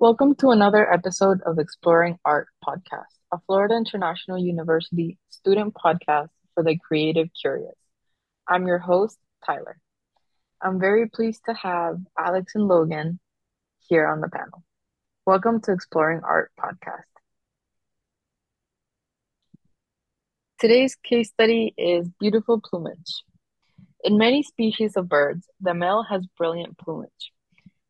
Welcome to another episode of Exploring Art Podcast, a Florida International University student podcast for the creative curious. I'm your host, Tyler. I'm very pleased to have Alex and Logan here on the panel. Welcome to Exploring Art Podcast. Today's case study is beautiful plumage. In many species of birds, the male has brilliant plumage,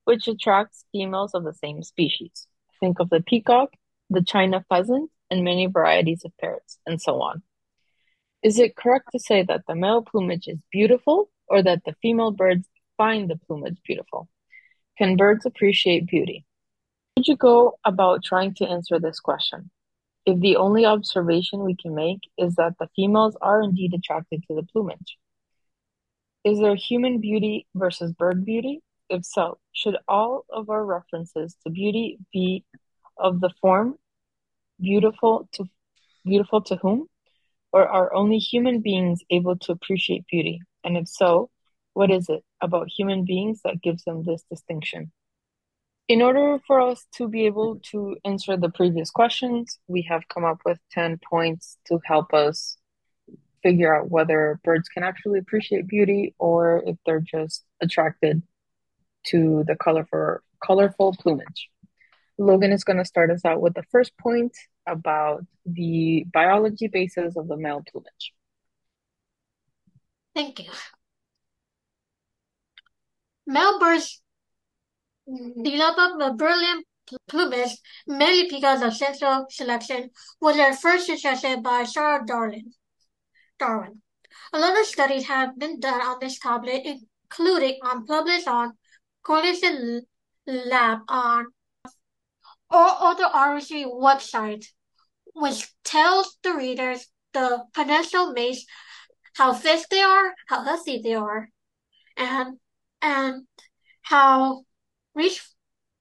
which attracts females of the same species. Think of the peacock, the china pheasant, and many varieties of parrots, and so on. Is it correct to say that the male plumage is beautiful or that the female birds find the plumage beautiful? Can birds appreciate beauty? How would you go about trying to answer this question? if the only observation we can make is that the females are indeed attracted to the plumage. Is there human beauty versus bird beauty? If so, should all of our references to beauty be of the form beautiful to beautiful to whom? Or are only human beings able to appreciate beauty? And if so, what is it about human beings that gives them this distinction? In order for us to be able to answer the previous questions, we have come up with 10 points to help us figure out whether birds can actually appreciate beauty or if they're just attracted to the colorful, colorful plumage. Logan is going to start us out with the first point about the biology basis of the male plumage. Thank you. Male birds develop a brilliant plumage mainly because of sexual selection was at first suggested by Charles Darwin. Darwin. A lot of studies have been done on this topic, including on published on Coalition Lab on or other RC websites, which tells the readers the potential mates, how fit they are, how healthy they are, and and how reach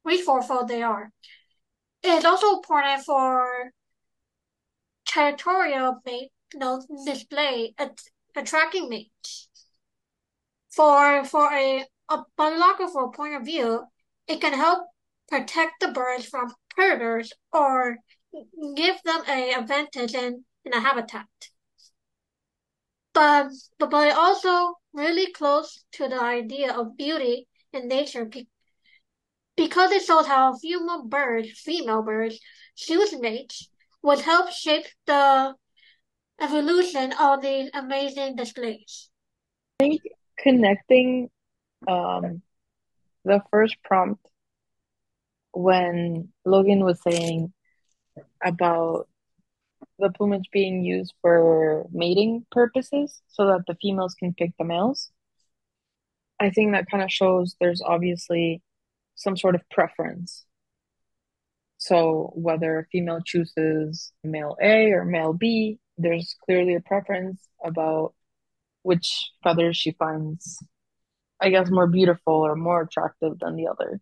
resourceful they are. It is also important for territorial mate, you know, display at, attracting mates. For for a, a biological point of view, it can help protect the birds from predators or give them a advantage in, in a habitat. But but but also really close to the idea of beauty in nature because it shows how female birds, female birds choose mates, would help shape the evolution of these amazing displays. I think connecting um, the first prompt when Logan was saying about the plumage being used for mating purposes so that the females can pick the males. I think that kind of shows there's obviously some sort of preference. So whether a female chooses male A or male B, there's clearly a preference about which feathers she finds, I guess, more beautiful or more attractive than the other.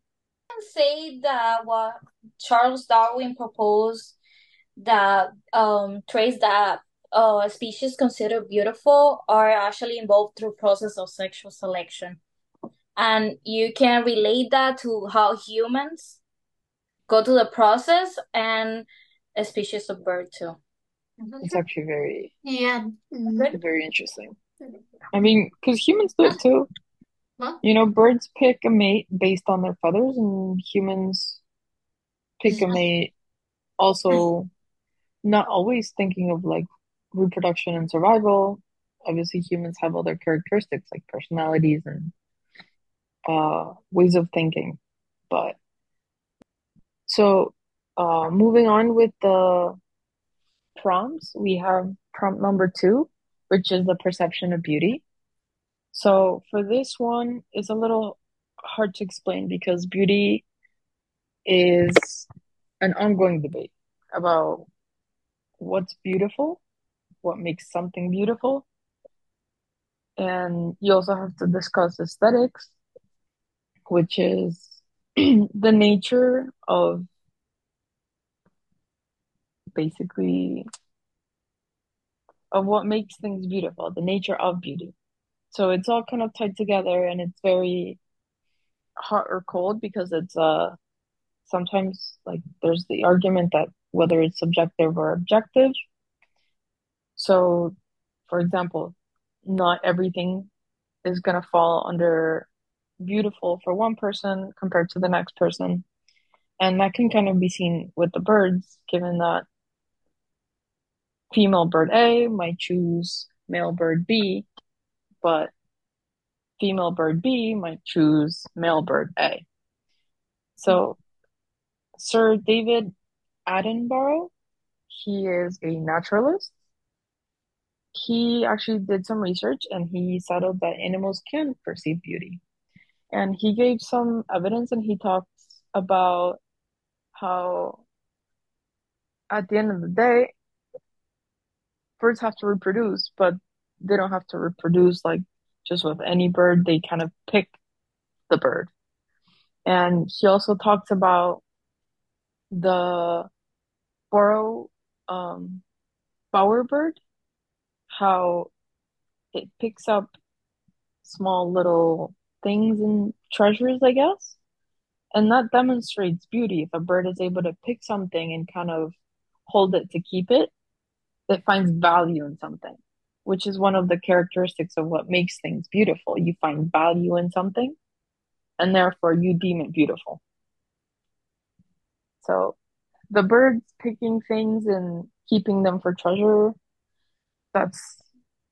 I can say that what Charles Darwin proposed that um, traits that uh, species consider beautiful are actually involved through process of sexual selection and you can relate that to how humans go through the process and a species of bird too. It's actually very yeah very interesting. I mean, because humans do it too. Huh? You know, birds pick a mate based on their feathers, and humans pick a mate also not always thinking of like reproduction and survival. Obviously, humans have other characteristics like personalities and uh, ways of thinking. But so uh, moving on with the prompts, we have prompt number two, which is the perception of beauty. So for this one, it's a little hard to explain because beauty is an ongoing debate about what's beautiful, what makes something beautiful. And you also have to discuss aesthetics which is the nature of basically of what makes things beautiful, the nature of beauty. So it's all kind of tied together and it's very hot or cold because it's a sometimes like there's the argument that whether it's subjective or objective. So, for example, not everything is going to fall under beautiful for one person compared to the next person. And that can kind of be seen with the birds, given that female bird A might choose male bird B, but female bird B might choose male bird A. So, Sir David Attenborough, he is a naturalist. He actually did some research and he settled that animals can perceive beauty. And he gave some evidence and he talks about how at the end of the day, birds have to reproduce, but they don't have to reproduce like just with any bird. They kind of pick the bird. And he also talks about the burrow um, bowerbird, how it picks up small little things and treasures, I guess. And that demonstrates beauty. If a bird is able to pick something and kind of hold it to keep it, it finds value in something, which is one of the characteristics of what makes things beautiful. You find value in something, and therefore you deem it beautiful. So the birds picking things and keeping them for treasure, that's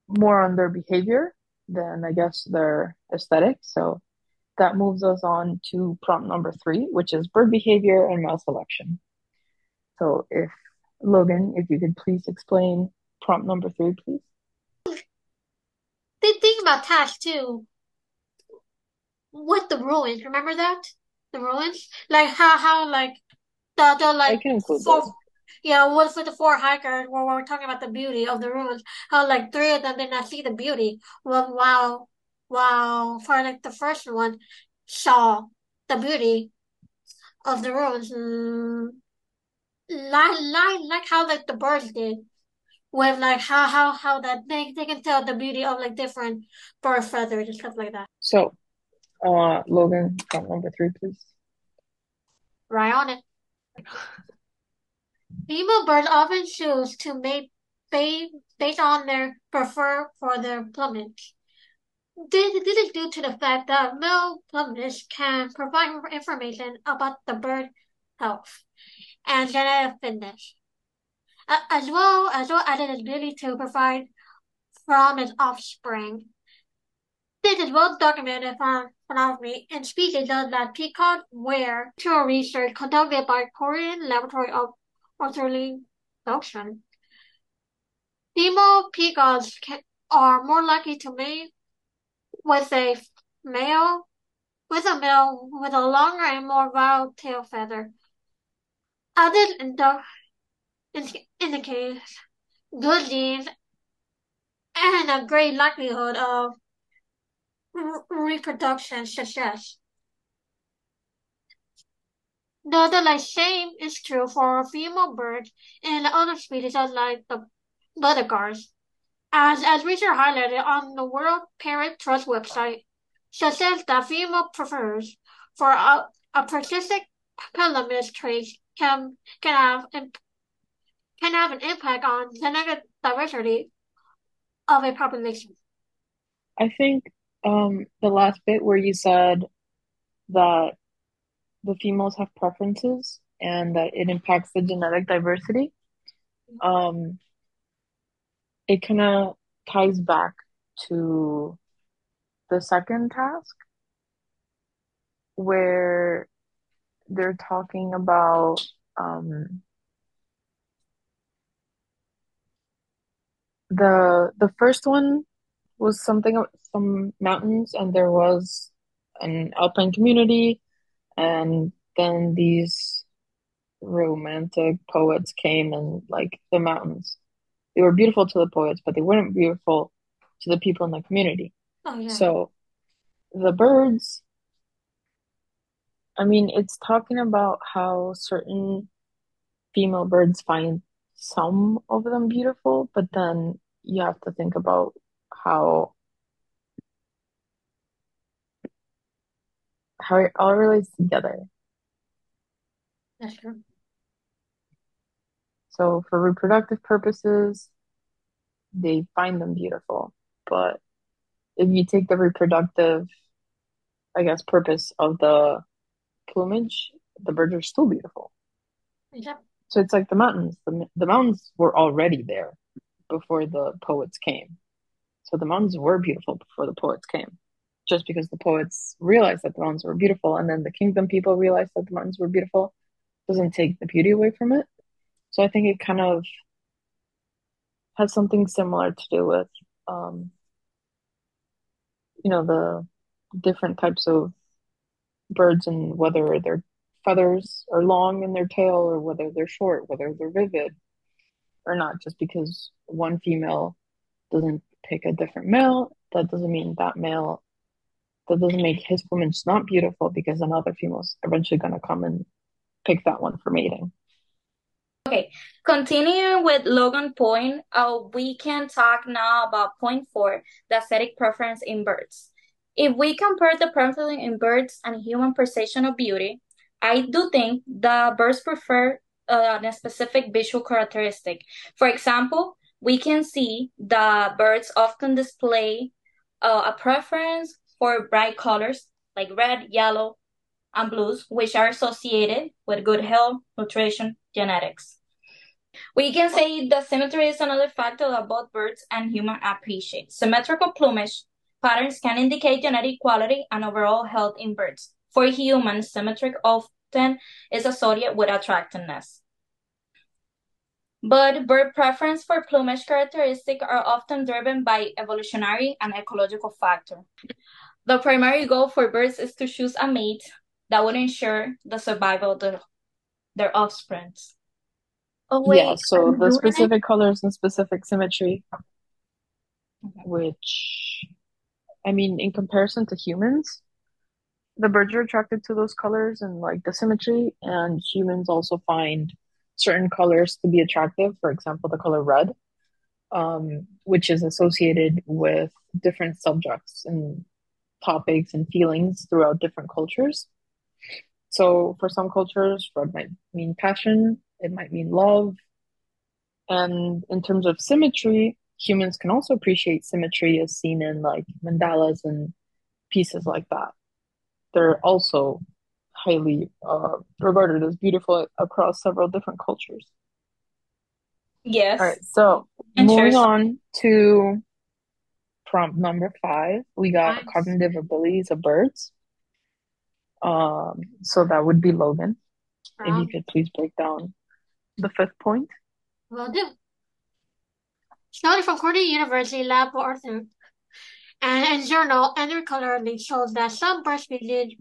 more on their behavior than I guess their aesthetic. So that moves us on to prompt number three, which is bird behavior and male selection. So if Logan, if you could please explain prompt number three, please. Think about task too. With the ruins, remember that? The ruins? Like how how like the the like four yeah, what for the four hikers where we're talking about the beauty of the ruins, how like three of them did not see the beauty. Well wow wow for like the first one saw the beauty of the ruins. Mm, like like like how like the birds did. With like how how how that they they can tell the beauty of like different bird feathers and stuff like that. So, uh, Logan, number three, please. Right on it. Female birds often choose to mate based on their prefer for their plumage. This, this is due to the fact that male plumage can provide information about the bird health and genetic fitness, as well as well as ability to provide from its offspring. This is well documented from photography and species that peacock wear to research conducted by Cornell Laboratory of Ornithology. Female peacocks can, are more likely to mate with a male with a male with a longer and more wild tail feather. Others indicate good genes and a great likelihood of reproduction success. The, the same is true for female birds and other species like the budgerigars. As as research highlighted on the World Parrot Trust website, suggests that female prefers for a, a persistent plumage traits can can have can have an impact on genetic diversity of a population. I think um the last bit where you said that the females have preferences and that it impacts the genetic diversity, um, it kind of ties back to the second task where they're talking about um, the the first one was something some mountains and there was an alpine community and then these romantic poets came and like the mountains they were beautiful to the poets but they weren't beautiful to the people in the community Oh yeah. so the birds i mean it's talking about how certain female birds find some of them beautiful but then you have to think about how how it all relates together That's true. So for reproductive purposes, they find them beautiful. But if you take the reproductive, I guess, purpose of the plumage, the birds are still beautiful. Yep. So it's like the mountains. The, the mountains were already there before the poets came. So the mountains were beautiful before the poets came. Just because the poets realized that the mountains were beautiful and then the kingdom people realized that the mountains were beautiful doesn't take the beauty away from it. So I think it kind of has something similar to do with um, you know, the different types of birds and whether their feathers are long in their tail or whether they're short, whether they're vivid or not. Just because one female doesn't pick a different male, that doesn't mean that male, that doesn't make his plumage not beautiful because another female's eventually going to come and pick that one for mating. Okay, continuing with Logan point, uh, we can talk now about point four, the aesthetic preference in birds. If we compare the preference in birds and human perception of beauty, I do think the birds prefer uh, a specific visual characteristic. For example, we can see the birds often display uh, a preference for bright colors like red, yellow, and blues, which are associated with good health, nutrition, genetics. We can say that symmetry is another factor that both birds and humans appreciate. Symmetrical plumage patterns can indicate genetic quality and overall health in birds. For humans, symmetric often is associated with attractiveness. But bird preference for plumage characteristics are often driven by evolutionary and ecological factors. The primary goal for birds is to choose a mate that would ensure the survival of the, their offspring. Oh wait, yeah, so the specific colors and specific symmetry, which I mean, in comparison to humans, the birds are attracted to those colors and like the symmetry, and humans also find certain colors to be attractive. For example, the color red, um, which is associated with different subjects and topics and feelings throughout different cultures. So for some cultures, red might mean passion, it might mean love. And in terms of symmetry, humans can also appreciate symmetry as seen in like mandalas and pieces like that. They're also highly uh, regarded as beautiful across several different cultures. Yes. All right, so moving on to prompt number five, we got nice. cognitive abilities of birds. Um, so that would be Logan. Um, if you could please break down the fifth point. Will do. Study from Cornell University Lab for Arthur and in journal Andrew Colorly shows that some bird species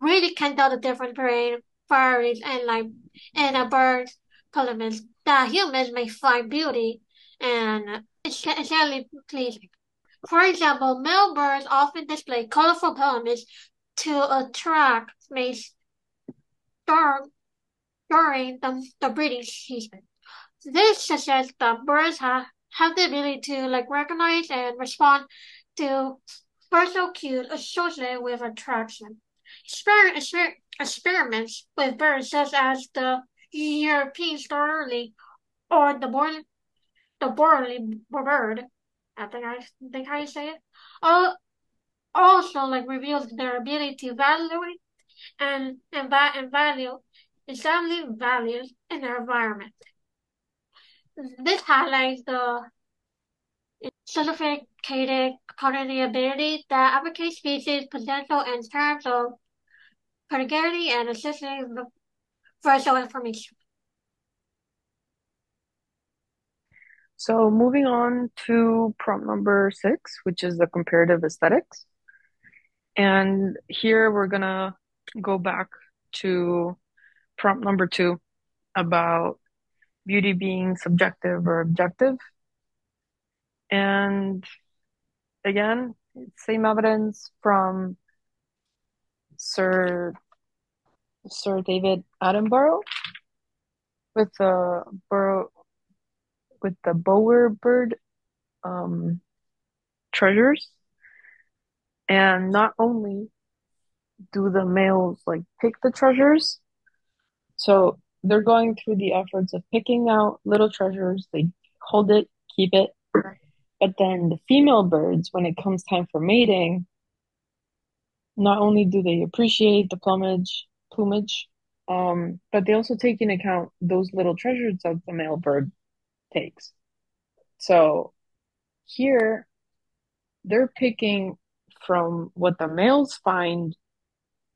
really can tell the difference between varieties and like in a bird's plumage that humans may find beauty and essentially pleasing. For example, male birds often display colorful plumage to attract mates during the, the breeding season. This suggests that birds have, have the ability to like recognize and respond to cues associated with attraction. Exper exper experiments with birds such as the European starling or the born the Borley bird, I think I think how you say it, also like reveals their ability to evaluate and and, and value establish values in their environment. This highlights the sophisticated cognitive ability that advocate species potential in terms of pedagogy and assisting virtual information. So moving on to prompt number six, which is the comparative aesthetics. And here we're gonna go back to prompt number two about beauty being subjective or objective. And again, same evidence from Sir Sir David Attenborough with the with the bowerbird um, treasures. And not only do the males like pick the treasures, So they're going through the efforts of picking out little treasures. They hold it, keep it. But then the female birds, when it comes time for mating, not only do they appreciate the plumage, plumage, um, but they also take into account those little treasures that the male bird takes. So here, they're picking from what the males find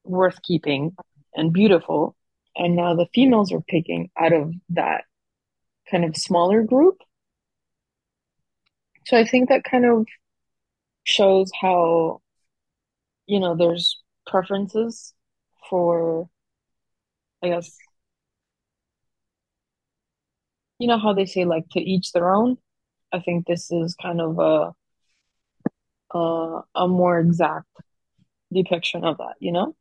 worth keeping and beautiful, and now the females are picking out of that kind of smaller group. So I think that kind of shows how, you know, there's preferences for, I guess, you know how they say like to each their own. I think this is kind of a a, a more exact depiction of that, you know?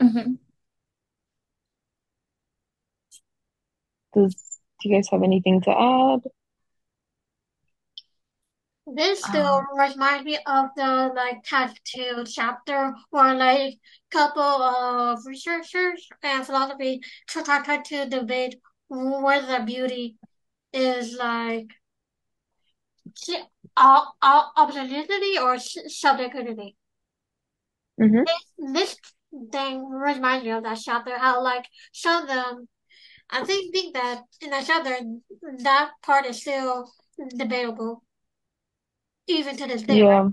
Mm-hmm. Does do you guys have anything to add? This still Um, reminds me of the like tattoo chapter where like couple of researchers and philosophy try, try to debate whether beauty is like all, all objectivity or subjectivity. mhm. This, this thing reminds me of that chapter. How like some of them, I think think that in that chapter that part is still debatable even to this day, Yeah. right?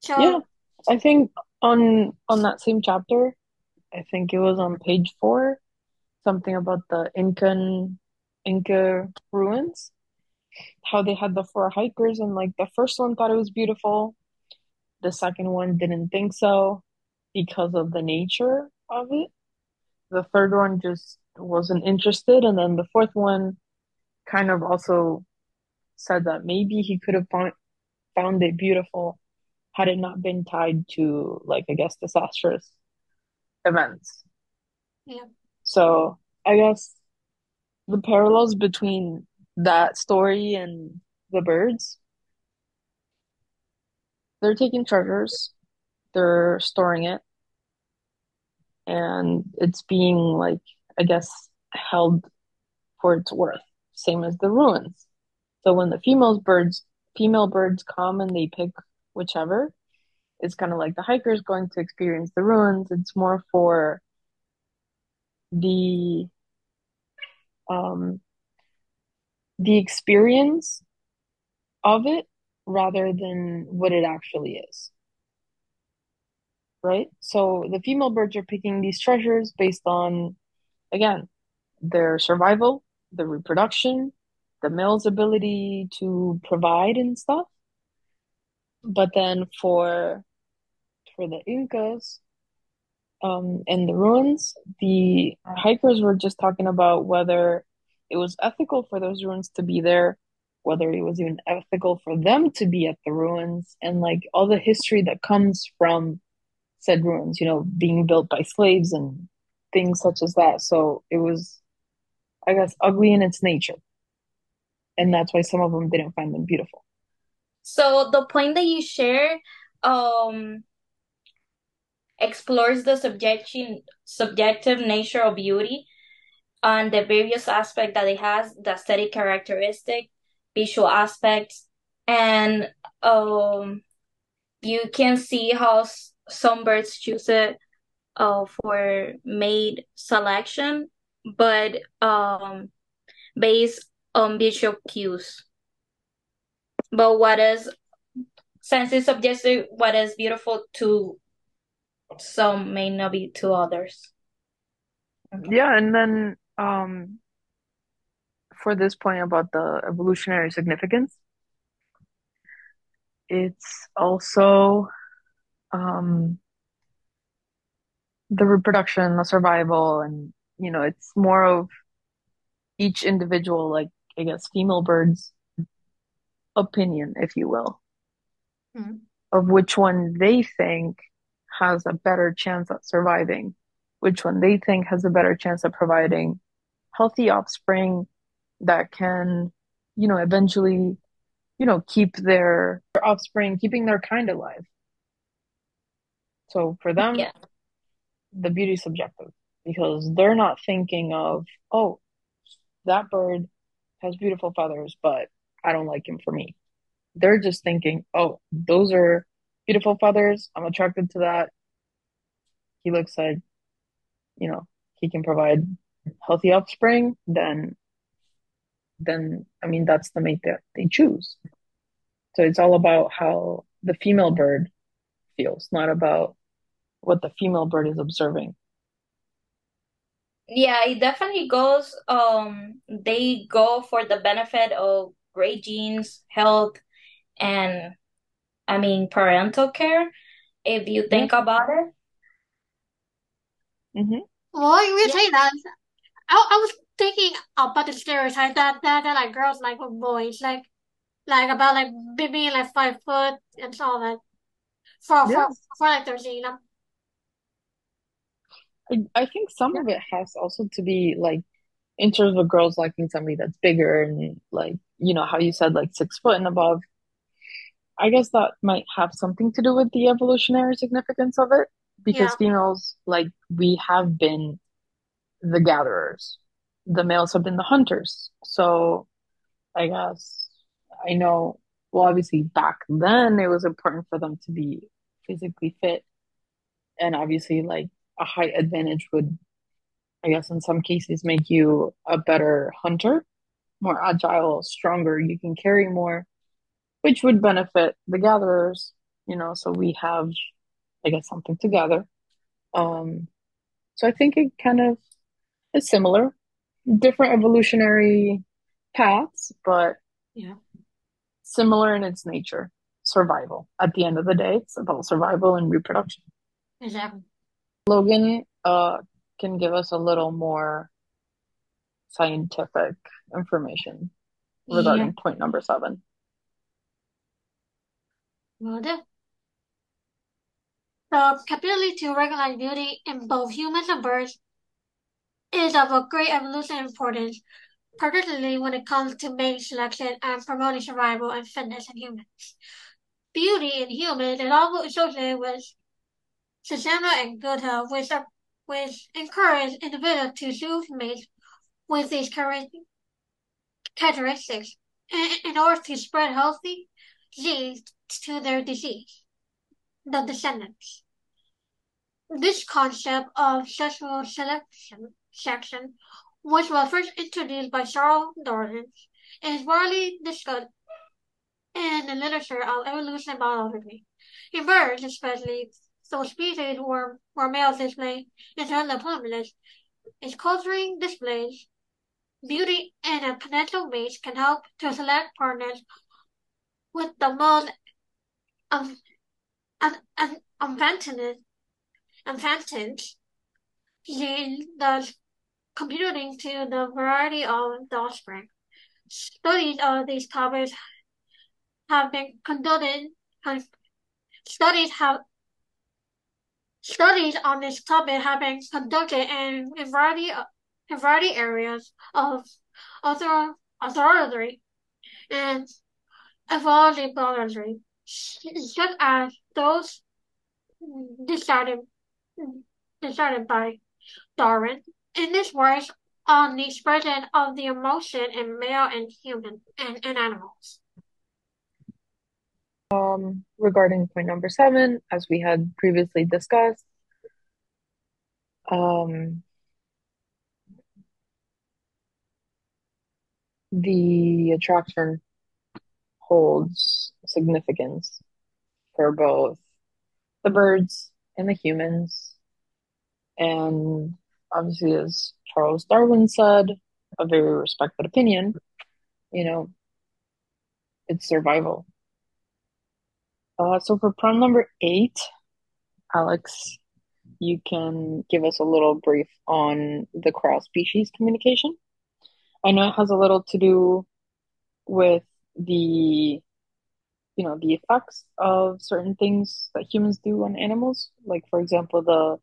So Yeah. I think on on that same chapter, I think it was on page four, something about the Incan Inca ruins, how they had the four hikers and like the first one thought it was beautiful. The second one didn't think so because of the nature of it. The third one just wasn't interested, and then the fourth one kind of also said that maybe he could have found found it beautiful had it not been tied to like I guess disastrous events. yeah. So I guess the parallels between that story and the birds, they're taking treasures, they're storing it, and it's being like I guess held for its worth, same as the ruins. So when the female birds female birds come and they pick whichever, it's kind of like the hikers going to experience the ruins. It's more for the um the experience of it rather than what it actually is. Right? So the female birds are picking these treasures based on, again, their survival, the reproduction, the male's ability to provide and stuff. But then for for the Incas, um, and the ruins, the hikers were just talking about whether it was ethical for those ruins to be there, whether it was even ethical for them to be at the ruins, and like all the history that comes from said ruins, you know, being built by slaves and things such as that. So it was, I guess, ugly in its nature. And that's why some of them didn't find them beautiful. So the point that you share, um, explores the subjection, subjective nature of beauty and the various aspects that it has, the aesthetic characteristic, visual aspects, and um, you can see how some birds choose it uh, for mate selection, but um, based on cues. But what is, since it's subjective, what is beautiful to some may not be to others. Yeah, and then um, for this point about the evolutionary significance, it's also um, the reproduction, the survival, and you know, it's more of each individual, like I guess, female bird's opinion, if you will, Hmm. of which one they think has a better chance at surviving, which one they think has a better chance at providing healthy offspring that can, you know, eventually, you know, keep their, their offspring, keeping their kind alive. So for them, Yeah. the beauty is subjective. because they're not thinking of, oh, that bird has beautiful feathers, but I don't like him for me. They're just thinking, oh, those are beautiful feathers. I'm attracted to that. He looks like, you know, he can provide healthy offspring, then then I mean that's the mate that they choose. So it's all about how the female bird feels, not about what the female bird is observing. Yeah, it definitely goes, um, they go for the benefit of great genes, health, and I mean parental care, if you think about it. Mm-hmm. Well, you Yeah. say that. I, I was thinking about the stereotype that, that, that like girls like with boys, like like about like be- being like five foot and all that. For for Yeah. for like thirteen, you know. I, think some of it has also to be like in terms of girls liking somebody that's bigger and like, you know, how you said like six foot and above. I guess that might have something to do with the evolutionary significance of it because Yeah. females, like, we have been the gatherers. The males have been the hunters. So I guess I know, well, obviously back then it was important for them to be physically fit. And obviously, like, a height advantage would, I guess, in some cases make you a better hunter, more agile, stronger. You can carry more, which would benefit the gatherers, you know, so we have, I guess, something to gather. Um, so I think it kind of is similar, different evolutionary paths, but Yeah. similar in its nature. Survival. At the end of the day, it's about survival and reproduction. Exactly. Logan uh can give us a little more scientific information regarding Yeah. point number seven. Will do. The capability to recognize beauty in both humans and birds is of a great evolutionary importance, particularly when it comes to mate selection and promoting survival and fitness in humans. Beauty in humans is also associated with stamina and health, which, are, which encourage individuals to choose mates with these characteristics in, in order to spread healthy genes to their disease, the descendants. This concept of sexual selection, section, which was first introduced by Charles Darwin, is widely discussed in the literature of evolution biology. In birds, especially, those species where, where males display internal plumage, is culturing displays beauty and a potential mate can help to select partners with the most advantage, advantage gene, thus contributing to the variety of the offspring. Studies of these topics have been conducted. Studies have studies on this topic have been conducted in a variety of, a variety areas of author, authority and biology, such as those decided decided by Darwin. In this works on the expression of the emotion in male and human and, and animals. Um, regarding point number seven, as we had previously discussed, um, the attraction holds significance for both the birds and the humans. And obviously, as Charles Darwin said, a very respected opinion, you know, it's survival. Uh, so for prompt number eight, Alex, you can give us a little brief on the cross species communication. I know it has a little to do with the, you know, the effects of certain things that humans do on animals, like for example, the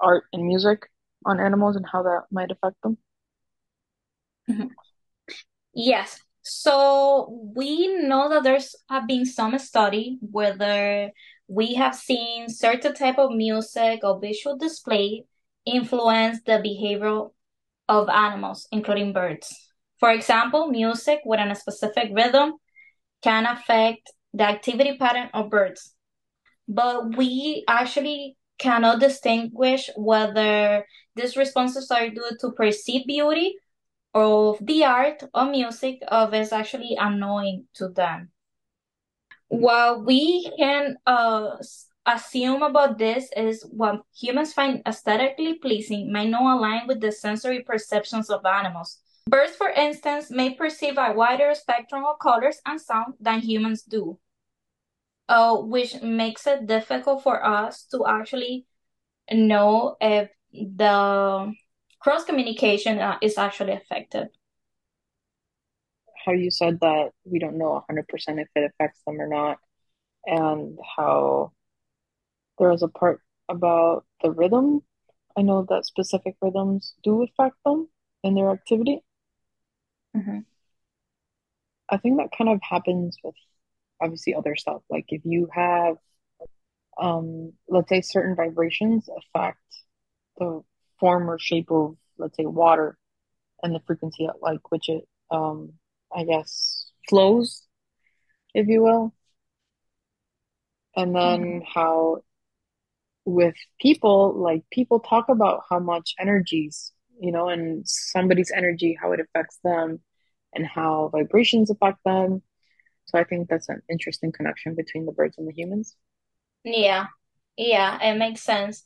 art and music on animals and how that might affect them. Yes. So we know that there's have been some study whether we have seen certain type of music or visual display influence the behavior of animals, including birds. For example, music within a specific rhythm can affect the activity pattern of birds. But we actually cannot distinguish whether these responses are due to perceived beauty of the art or music of is actually annoying to them. What we can uh, assume about this is what humans find aesthetically pleasing may not align with the sensory perceptions of animals. Birds, for instance, may perceive a wider spectrum of colors and sound than humans do, uh, which makes it difficult for us to actually know if the cross communication uh, is actually affected. How you said that we don't know 100% if it affects them or not, and how there was a part about the rhythm. I know that specific rhythms do affect them in their activity. Mm-hmm. I think that kind of happens with obviously other stuff. Like if you have, um, let's say certain vibrations affect the form or shape of, let's say, water and the frequency at like which it, um, I guess, flows, if you will. And then Mm-hmm. how with people, like people talk about how much energies, you know, and somebody's energy, how it affects them and how vibrations affect them. So I think that's an interesting connection between the birds and the humans. Yeah, yeah, it makes sense.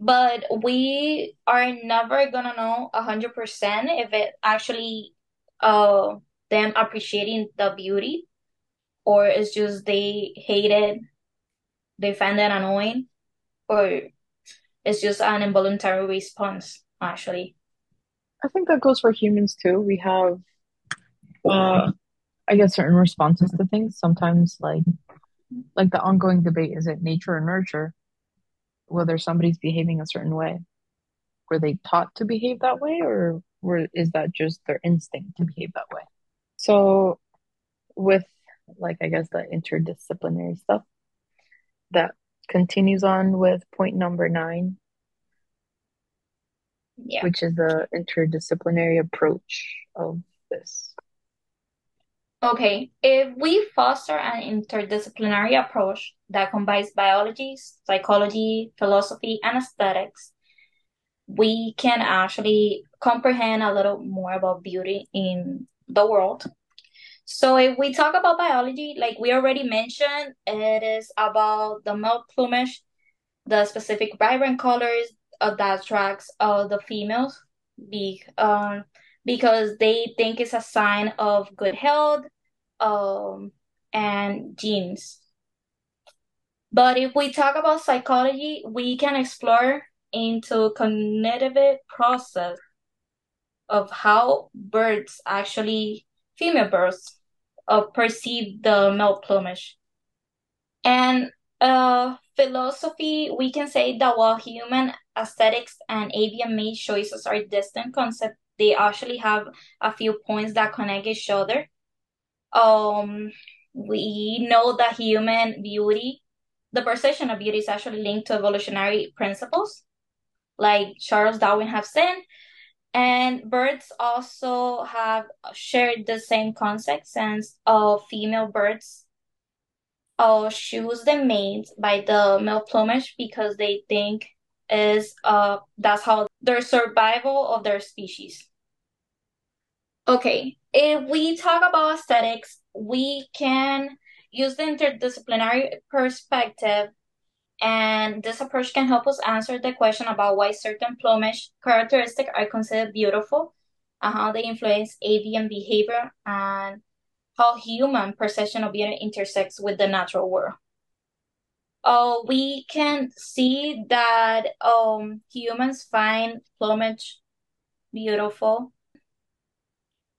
But we are never gonna know a hundred percent if it actually uh them appreciating the beauty or it's just they hate it, they find it annoying, or it's just an involuntary response, actually. I think that goes for humans too. We have, uh, I guess, certain responses to things. Sometimes, like, like the ongoing debate, is it nature or nurture? Whether somebody's behaving a certain way. Were they taught to behave that way, or were, is that just their instinct to behave that way? So, with, like, I guess the interdisciplinary stuff, that continues on with point number nine, Yeah. which is the interdisciplinary approach of this. Okay, if we foster an interdisciplinary approach that combines biology, psychology, philosophy, and aesthetics, we can actually comprehend a little more about beauty in the world. So if we talk about biology, like we already mentioned, it is about the male plumage, the specific vibrant colors of that attracts uh, the females, be, um, because they think it's a sign of good health um, and genes. But if we talk about psychology, we can explore into cognitive process of how birds actually, female birds, uh, perceive the male plumage. And uh, philosophy, we can say that while human aesthetics and avian mate choices are distant concepts, they actually have a few points that connect each other. Um, we know that human beauty, the perception of beauty is actually linked to evolutionary principles, like Charles Darwin have said, and birds also have shared the same concept since uh, female birds uh, choose the mates by the male plumage because they think is uh that's how their survival of their species. Okay, if we talk about aesthetics, we can use the interdisciplinary perspective, and this approach can help us answer the question about why certain plumage characteristics are considered beautiful and how they influence avian behavior and how human perception of beauty intersects with the natural world. Uh, we can see that um, humans find plumage beautiful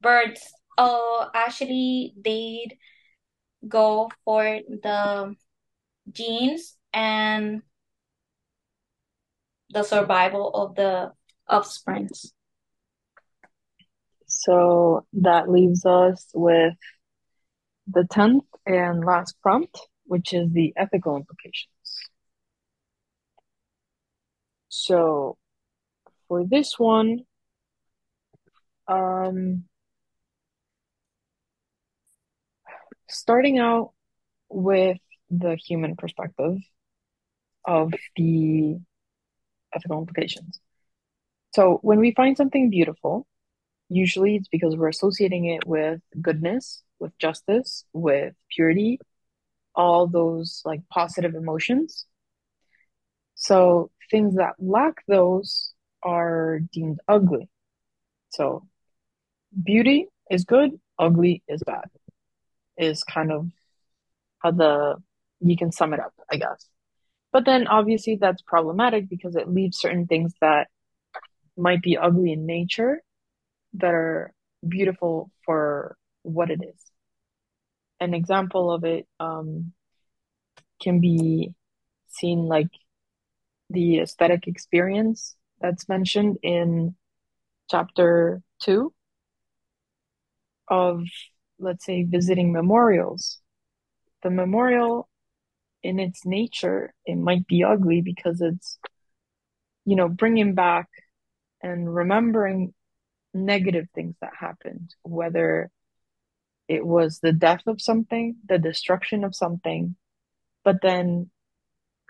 birds uh actually they'd go for the genes and the survival of the offsprings. So that leaves us with the 10th and last prompt, which is the ethical implications. So for this one, um, starting out with the human perspective of the ethical implications. So when we find something beautiful, usually it's because we're associating it with goodness, with justice, with purity, all those like positive emotions. So things that lack those are deemed ugly. So beauty is good, ugly is bad. Is kind of how the you can sum it up, I guess. But then obviously that's problematic because it leaves certain things that might be ugly in nature that are beautiful for what it is. An example of it um, can be seen like the aesthetic experience that's mentioned in chapter two of, let's say, visiting memorials. The memorial in its nature, it might be ugly because it's, you know, bringing back and remembering negative things that happened, whether it was the death of something, the destruction of something, but then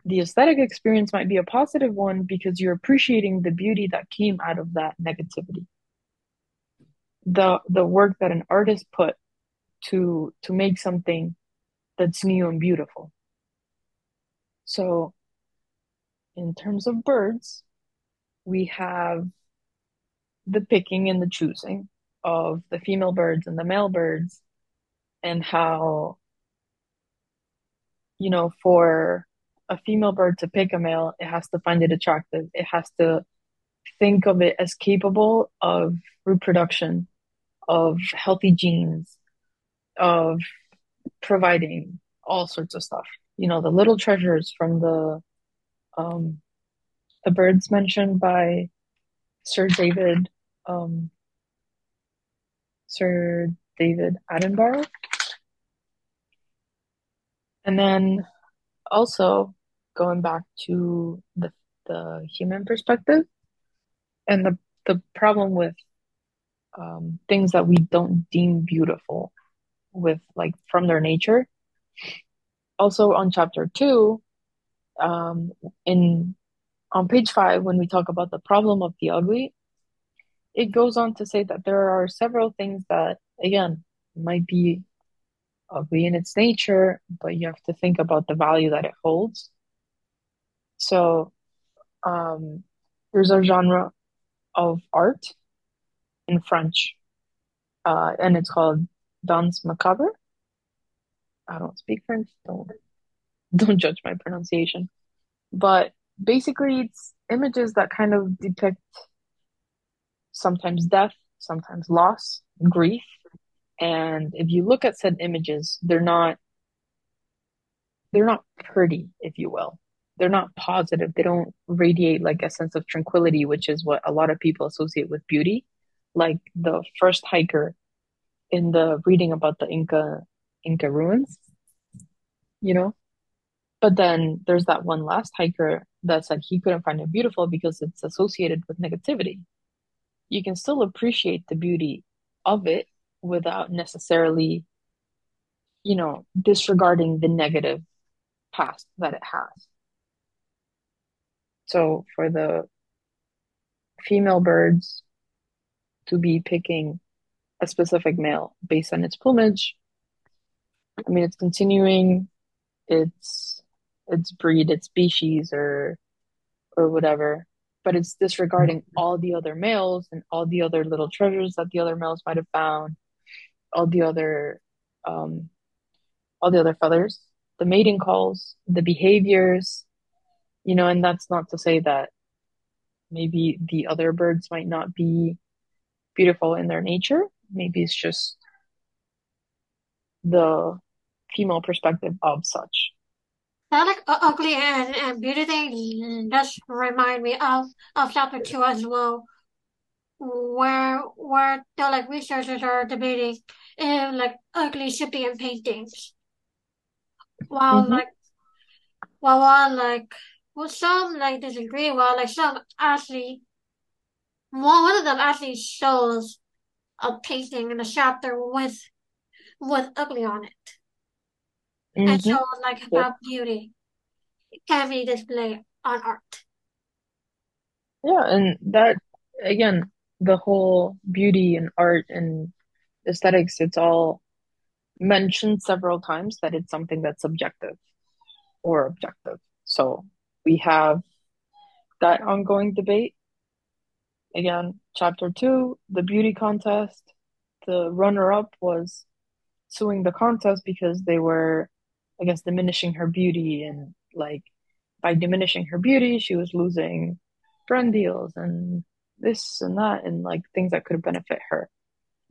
the aesthetic experience might be a positive one because you're appreciating the beauty that came out of that negativity. The the work that an artist put to to make something that's new and beautiful. So in terms of birds, we have the picking and the choosing of the female birds and the male birds and how you know for a female bird to pick a male it has to find it attractive it has to think of it as capable of reproduction of healthy genes of providing all sorts of stuff you know the little treasures from the um the birds mentioned by Sir David um, Sir David Attenborough. And then also going back to the the human perspective and the the problem with um, things that we don't deem beautiful with like from their nature. Also on chapter two, um, in on page five, when we talk about the problem of the ugly, it goes on to say that there are several things that, again, might be ugly in its nature, but you have to think about the value that it holds. So, um, there's a genre of art in French, uh, and it's called danse macabre. I don't speak French, don't don't judge my pronunciation. But basically, it's images that kind of depict sometimes death, sometimes loss, grief. And if you look at said images, they're not they're not pretty, if you will. They're not positive. They don't radiate like a sense of tranquility, which is what a lot of people associate with beauty. Like the first hiker in the reading about the Inca Inca ruins, you know? But then there's that one last hiker that said he couldn't find it beautiful because it's associated with negativity you can still appreciate the beauty of it without necessarily, you know, disregarding the negative past that it has. So for the female birds to be picking a specific male based on its plumage, I mean, it's continuing its its breed, its species, or or whatever but it's disregarding all the other males and all the other little treasures that the other males might have found, all the other, um, all the other feathers, the mating calls, the behaviors, you know, and that's not to say that maybe the other birds might not be beautiful in their nature. Maybe it's just the female perspective of such. That like ugly and, and beauty thing does remind me of of chapter two as well, where where the like researchers are debating if like ugly should be in paintings. While Mm-hmm. like while while like well some like disagree, while like some actually one one of them actually shows a painting in a shop there with was ugly on it. And Mm-hmm. shows like about how beauty can be displayed on art. Yeah, and that again, the whole beauty and art and aesthetics, it's all mentioned several times that it's something that's subjective or objective. So we have that ongoing debate. Again, chapter two, the beauty contest. The runner-up was suing the contest because they were, I guess, diminishing her beauty and like by diminishing her beauty, she was losing brand deals and this and that and like things that could benefit her.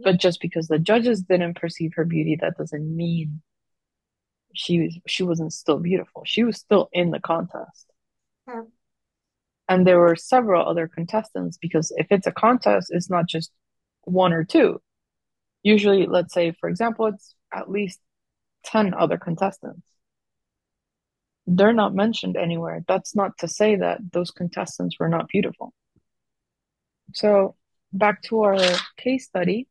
But just because the judges didn't perceive her beauty, that doesn't mean she was she wasn't still beautiful. She was still in the contest. Hmm. And there were several other contestants because if it's a contest, it's not just one or two. Usually, let's say, for example, it's at least 10 other contestants. They're not mentioned anywhere. That's not to say that those contestants were not beautiful. So, back to our case study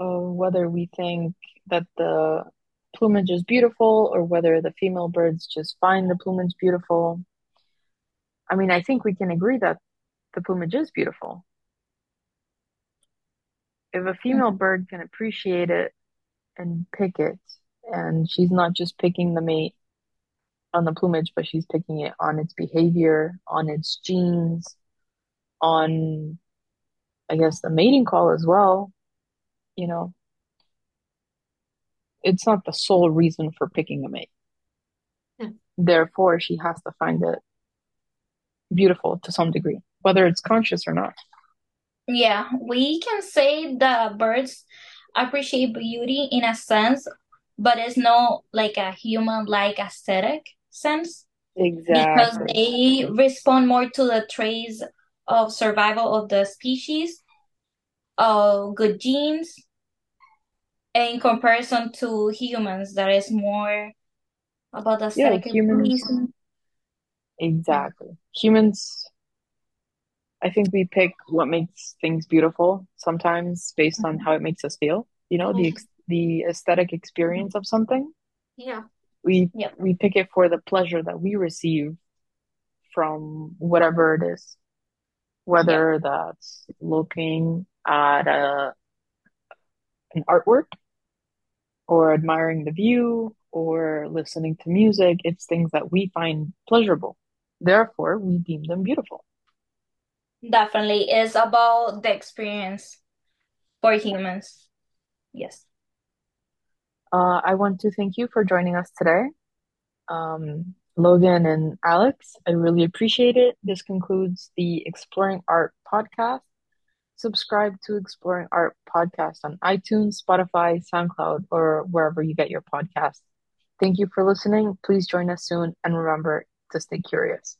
of whether we think that the plumage is beautiful or whether the female birds just find the plumage beautiful. I mean, I think we can agree that the plumage is beautiful. If a female mm-hmm. bird can appreciate it and pick it, and she's not just picking the mate on the plumage, but she's picking it on its behavior, on its genes, on, I guess, the mating call as well. You know, it's not the sole reason for picking a mate. Therefore, she has to find it beautiful to some degree, whether it's conscious or not. Yeah, we can say that birds appreciate beauty in a sense, but it's not like a human-like aesthetic sense Exactly. because they respond more to the traits of survival of the species, of good genes, in comparison to humans, that is more about the Yeah, aesthetic humans, reason. Exactly. Humans, I think we pick what makes things beautiful sometimes based on mm-hmm. how it makes us feel. You know, the mm-hmm. ex the aesthetic experience of something. Yeah. We Yep. we pick it for the pleasure that we receive from whatever it is, whether that's looking at a an artwork or admiring the view or listening to music. It's things that we find pleasurable. Therefore, we deem them beautiful. Definitely is about the experience for humans. Yes. Uh, I want to thank you for joining us today. Um, Logan and Alex, I really appreciate it. This concludes the Exploring Art podcast. Subscribe to Exploring Art podcast on iTunes, Spotify, SoundCloud, or wherever you get your podcasts. Thank you for listening. Please join us soon and remember to stay curious.